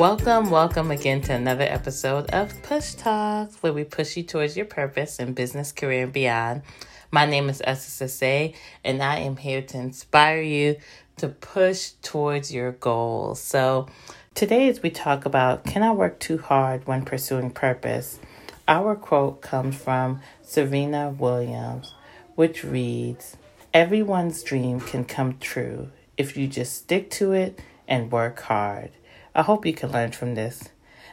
Welcome, welcome again to another episode of Push Talks, where we push you towards your purpose in business, career, and beyond. My name is Sase, and I am here to inspire you to push towards your goals. So, today, as we talk about can I work too hard when pursuing purpose, our quote comes from Serena Williams, which reads Everyone's dream can come true if you just stick to it and work hard. I hope you can learn from this.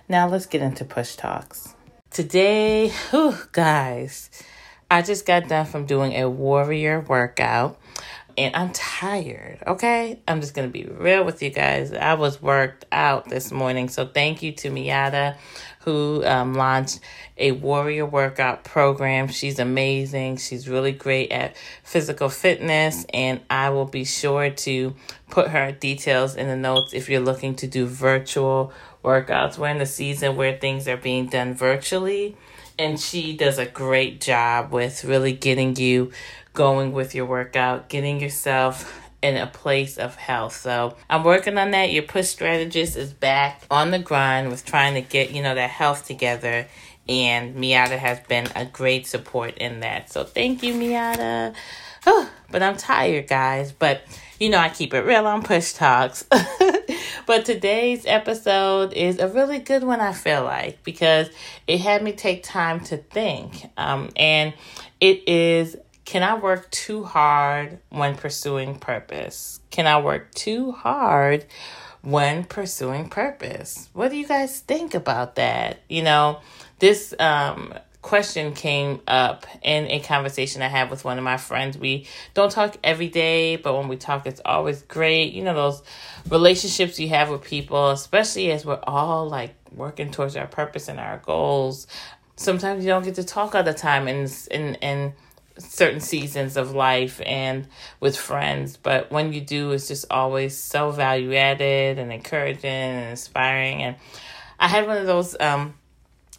Now, let's get into push talks. Today, whew, guys, I just got done from doing a warrior workout and I'm tired, okay? I'm just gonna be real with you guys. I was worked out this morning, so thank you to Miata who um, launched a warrior workout program. She's amazing. She's really great at physical fitness, and I will be sure to put her details in the notes if you're looking to do virtual workouts. We're in the season where things are being done virtually and she does a great job with really getting you going with your workout, getting yourself in a place of health. So I'm working on that. Your push strategist is back on the grind with trying to get, you know, that health together. And Miata has been a great support in that. So thank you, Miata. but I'm tired, guys. But you know, I keep it real on Push Talks. but today's episode is a really good one, I feel like, because it had me take time to think. Um, and it is can I work too hard when pursuing purpose? Can I work too hard when pursuing purpose? What do you guys think about that? You know, this um, question came up in a conversation I had with one of my friends. We don't talk every day, but when we talk, it's always great. You know, those relationships you have with people, especially as we're all like working towards our purpose and our goals. Sometimes you don't get to talk all the time, and and and certain seasons of life and with friends but when you do it's just always so value added and encouraging and inspiring. And i had one of those um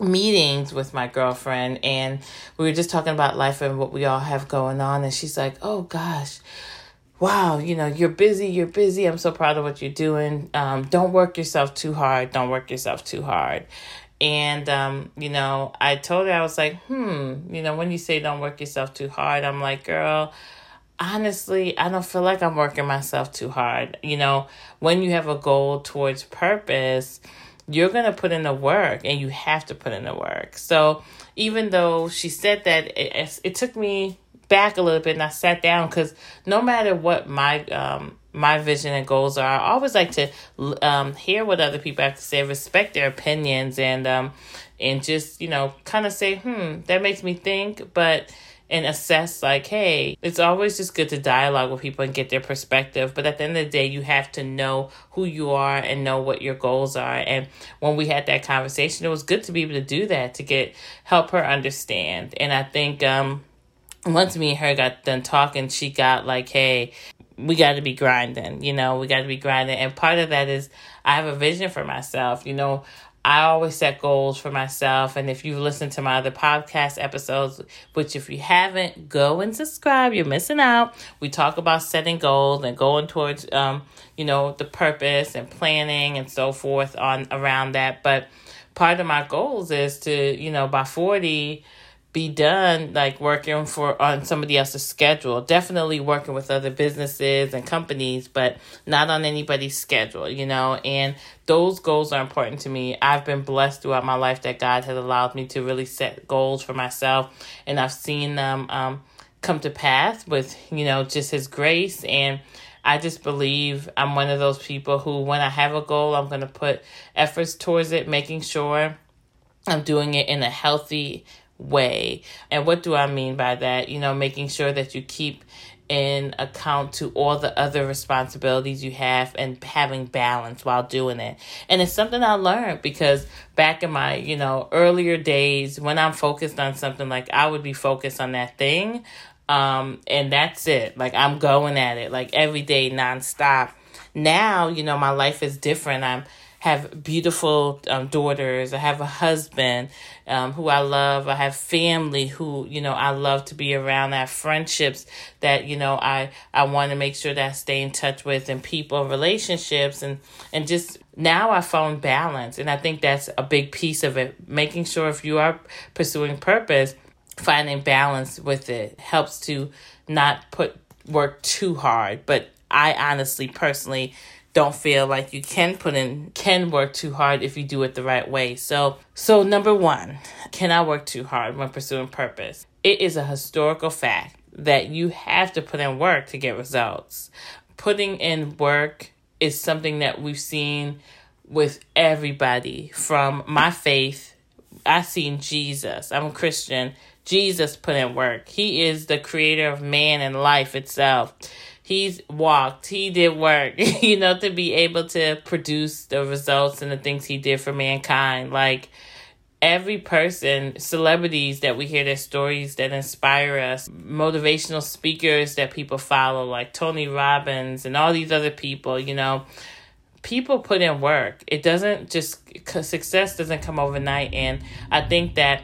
meetings with my girlfriend and we were just talking about life and what we all have going on and she's like oh gosh wow you know you're busy you're busy. I'm so proud of what you're doing. Um, don't work yourself too hard don't work yourself too hard and um, you know i told her i was like hmm you know when you say don't work yourself too hard i'm like girl honestly i don't feel like i'm working myself too hard you know when you have a goal towards purpose you're going to put in the work and you have to put in the work. So even though she said that, it, it took me back a little bit and I sat down because no matter what my um my vision and goals are, I always like to um hear what other people have to say, respect their opinions, and um and just you know kind of say, hmm, that makes me think, but and assess like hey it's always just good to dialogue with people and get their perspective but at the end of the day you have to know who you are and know what your goals are. And when we had that conversation it was good to be able to do that to get help her understand. And i think um once me and her got done talking she got like hey we got to be grinding you know we got to be grinding and part of that is i have a vision for myself you know I always set goals for myself. And if you've listened to my other podcast episodes, which if you haven't, go and subscribe. You're missing out. We talk about setting goals and going towards, um, you know, the purpose and planning and so forth on around that. But part of my goals is to, you know, by 40, be done like working for on somebody else's schedule. Definitely working with other businesses and companies but not on anybody's schedule you know? And those goals are important to me. I've been blessed throughout my life that god has allowed me to really set goals for myself and i've seen them um, come to pass with you know just his grace. And I just believe I'm one of those people who, when I have a goal, I'm going to put efforts towards it, making sure I'm doing it in a healthy way. And what do I mean by that? You know, making sure that you keep in account to all the other responsibilities you have and having balance while doing it. And it's something I learned because back in my, you know, earlier days when I'm focused on something like I would be focused on that thing um and that's it. Like I'm going at it like every day nonstop. Now, you know, my life is different. I'm have beautiful um, daughters. I have a husband um, who I love. I have family who you know I love to be around. I have friendships that you know I I want to make sure that I stay in touch with, and people, relationships, and and just now I found balance, and I think that's a big piece of it. Making sure if you are pursuing purpose, finding balance with it helps to not put work too hard, but I honestly, personally, don't feel like you can put in can work too hard if you do it the right way. So so number 1, can I work too hard when pursuing purpose? It is a historical fact that you have to put in work to get results. Putting in work is something that we've seen with everybody from my faith. I've seen Jesus. I'm a Christian. Jesus put in work. He is the creator of man and life itself he's walked, he did work, you know, to be able to produce the results and the things he did for mankind. Like every person, celebrities that we hear their stories that inspire us, motivational speakers that people follow, like Tony Robbins and all these other people, you know, people put in work. It doesn't just, success doesn't come overnight. And I think that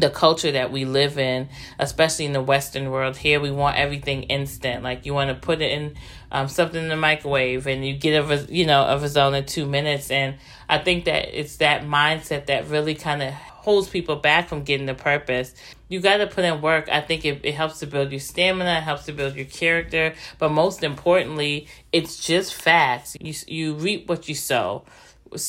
the culture that we live in, especially in the Western world. Here, we want everything instant. Like you want to put it in um, something in the microwave, and you get a you know a result in two minutes. And I think that it's that mindset that really kind of holds people back from getting the purpose. You got to put in work. I think it, it helps to build your stamina, it helps to build your character, but most importantly, it's just facts. You you reap what you sow,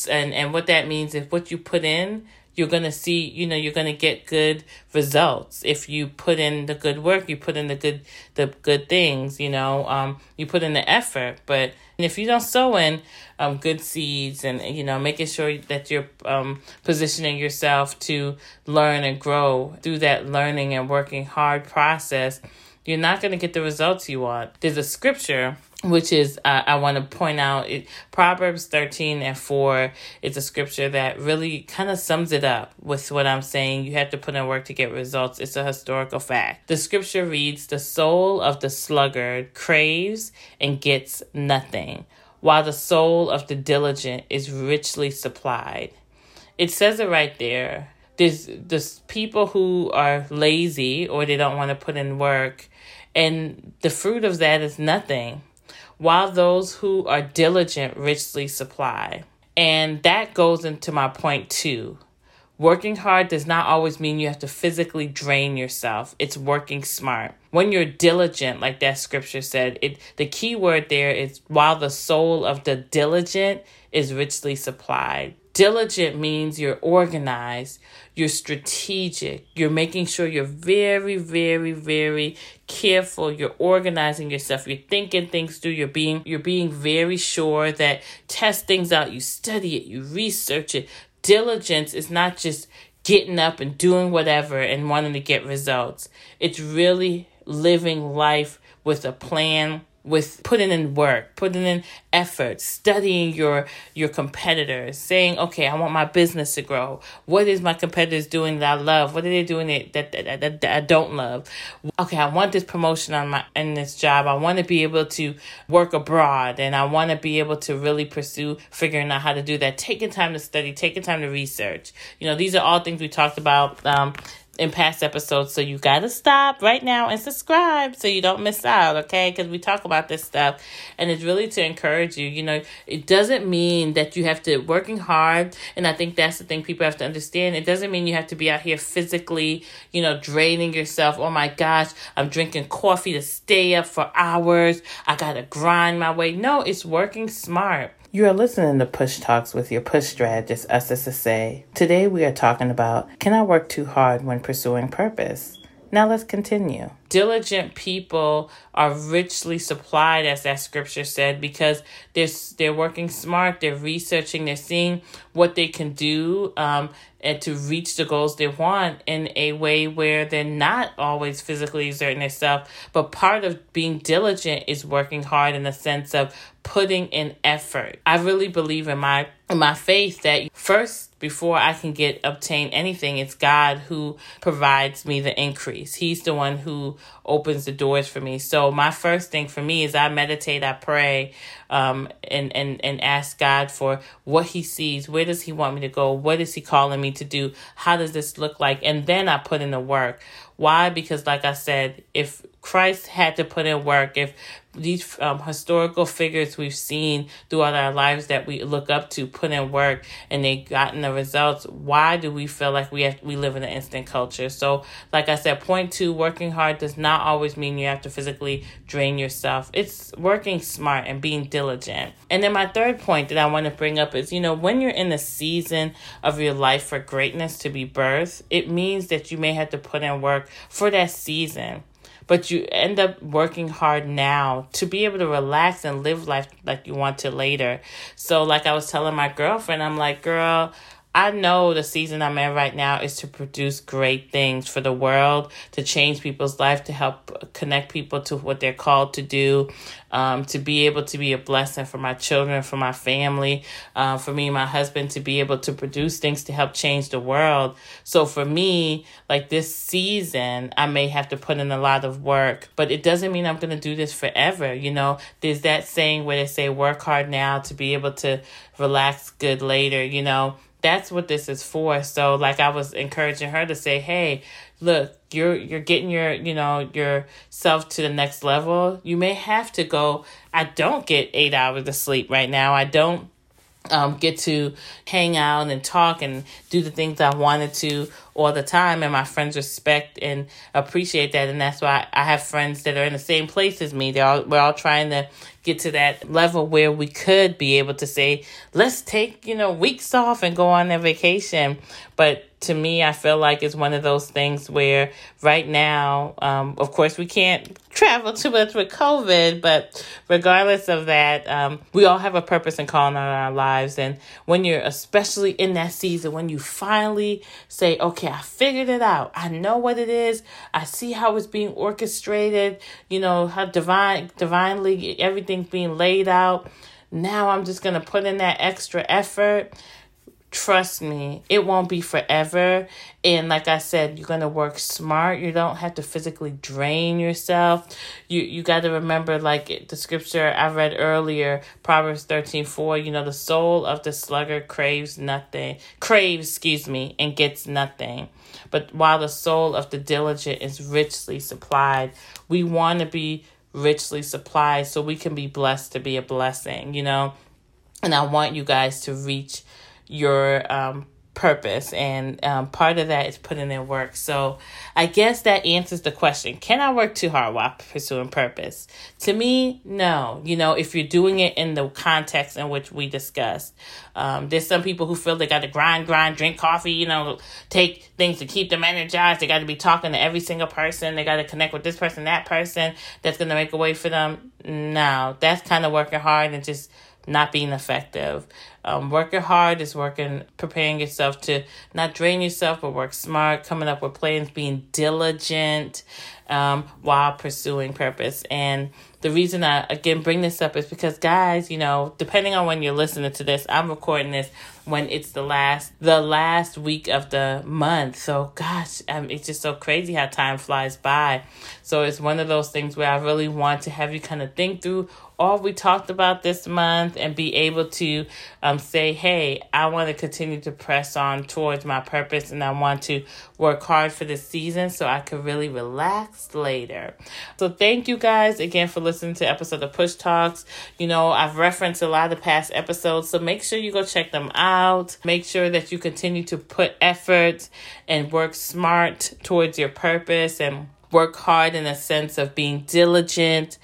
and and what that means is what you put in you're going to see, you know, you're going to get good results if you put in the good work, you put in the good the good things, you know, um you put in the effort, but if you don't sow in um good seeds and you know, making sure that you're um positioning yourself to learn and grow through that learning and working hard process, you're not going to get the results you want. There's a scripture which is uh, I want to point out it, Proverbs 13 and 4 is a scripture that really kind of sums it up with what I'm saying. You have to put in work to get results. It's a historical fact. The scripture reads, The soul of the sluggard craves and gets nothing, while the soul of the diligent is richly supplied. It says it right there. There's, there's people who are lazy or they don't want to put in work, and the fruit of that is nothing while those who are diligent richly supply. And that goes into my point two. Working hard does not always mean you have to physically drain yourself. It's working smart. When you're diligent, like that scripture said, it the key word there is while the soul of the diligent is richly supplied. Diligent means you're organized, you're strategic, you're making sure you're very, very, very careful, you're organizing yourself, you're thinking things through, you're being you're being very sure that test things out, you study it, you research it. Diligence is not just getting up and doing whatever and wanting to get results. It's really living life with a plan with putting in work, putting in effort, studying your your competitors, saying, "Okay, I want my business to grow. What is my competitors doing that I love? What are they doing that that, that, that, that I don't love? Okay, I want this promotion on my in this job. I want to be able to work abroad, and I want to be able to really pursue figuring out how to do that. Taking time to study, taking time to research. You know, these are all things we talked about um, in past episodes. So you got to stop right now and subscribe so you don't miss out, okay? Because we talk about this stuff and it's really to encourage you. You know, it doesn't mean that you have to working hard. And I think that's the thing people have to understand. It doesn't mean you have to be out here physically, you know, draining yourself. Oh my gosh, I'm drinking coffee to stay up for hours. I got to grind my way. No, it's working smart. You are listening to Push Talks with your push strategist, SSSA. Today we are talking about can I work too hard when pursuing purpose? Now let's continue. Diligent people are richly supplied, as that scripture said, because they're they're working smart, they're researching, they're seeing what they can do, um, and to reach the goals they want in a way where they're not always physically exerting themselves. But part of being diligent is working hard in the sense of putting in effort. I really believe in my in my faith that first before I can get obtain anything, it's God who provides me the increase. He's the one who opens the doors for me. So my first thing for me is I meditate, I pray, um, and, and, and ask God for what he sees. Where does he want me to go? What is he calling me to do? How does this look like? And then I put in the work. Why? Because like I said, if Christ had to put in work, if these um, historical figures we've seen throughout our lives that we look up to put in work and they gotten the results why do we feel like we have we live in an instant culture? So like i said point two working hard does not always mean you have to physically drain yourself. It's working smart and being diligent. And then my third point that i want to bring up is you know when you're in the season of your life for greatness to be birthed it means that you may have to put in work for that season but you end up working hard now to be able to relax and live life like you want to later. So, like I was telling my girlfriend, I'm like, girl, I know the season I'm in right now is to produce great things for the world, to change people's life, to help connect people to what they're called to do, um, to be able to be a blessing for my children, for my family, uh, for me and my husband to be able to produce things to help change the world. So for me, like this season, I may have to put in a lot of work, but it doesn't mean I'm going to do this forever. You know, there's that saying where they say work hard now to be able to relax good later, you know that's what this is for. So like I was encouraging her to say, "Hey, look, you're you're getting your, you know, yourself to the next level. You may have to go I don't get 8 hours of sleep right now. I don't um, get to hang out and talk and do the things I wanted to all the time. And my friends respect and appreciate that. And that's why I have friends that are in the same place as me. They're all, we're all trying to get to that level where we could be able to say, let's take, you know, weeks off and go on a vacation. But to me, I feel like it's one of those things where right now, um, of course, we can't travel too much with COVID, but regardless of that, um, we all have a purpose and calling on our lives. And when you're especially in that season, when you finally say, okay, I figured it out, I know what it is, I see how it's being orchestrated, you know, how divine, divinely being laid out. Now I'm just going to put in that extra effort trust me, it won't be forever. And like I said, you're gonna work smart. You don't have to physically drain yourself. You you got to remember, like the scripture I read earlier, Proverbs thirteen four. You know, the soul of the sluggard craves nothing, craves, excuse me, and gets nothing. But while the soul of the diligent is richly supplied, we want to be richly supplied so we can be blessed to be a blessing. You know, and I want you guys to reach your um, purpose and um, part of that is putting in work. So i guess that answers the question can i work too hard while pursuing purpose? To me no. You know if you're doing it in the context in which we discussed um, there's some people who feel they got to grind grind drink coffee you know take things to keep them energized. They got to be talking to every single person. They got to connect with this person that person that's going to make a way for them. No that's kind of working hard and just not being effective. Um, working hard is working, preparing yourself to not drain yourself, but work smart, coming up with plans, being diligent um, while pursuing purpose. And the reason I, again, bring this up is because, guys, you know, depending on when you're listening to this, I'm recording this when it's the last the last week of the month so gosh um, it's just so crazy how time flies by so it's one of those things where i really want to have you kind of think through all we talked about this month and be able to um, say, hey, I want to continue to press on towards my purpose and I want to work hard for this season so I could really relax later. So thank you guys again for listening to episode of Push Talks. You know, I've referenced a lot of the past episodes, so make sure you go check them out. Make sure that you continue to put effort and work smart towards your purpose and work hard in a sense of being diligent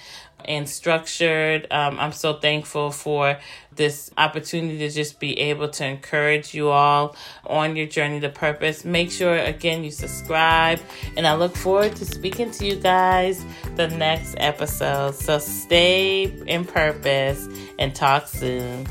and structured. Um, I'm so thankful for this opportunity to just be able to encourage you all on your journey to purpose. Make sure, again, you subscribe, and I look forward to speaking to you guys the next episode. So stay in purpose and talk soon.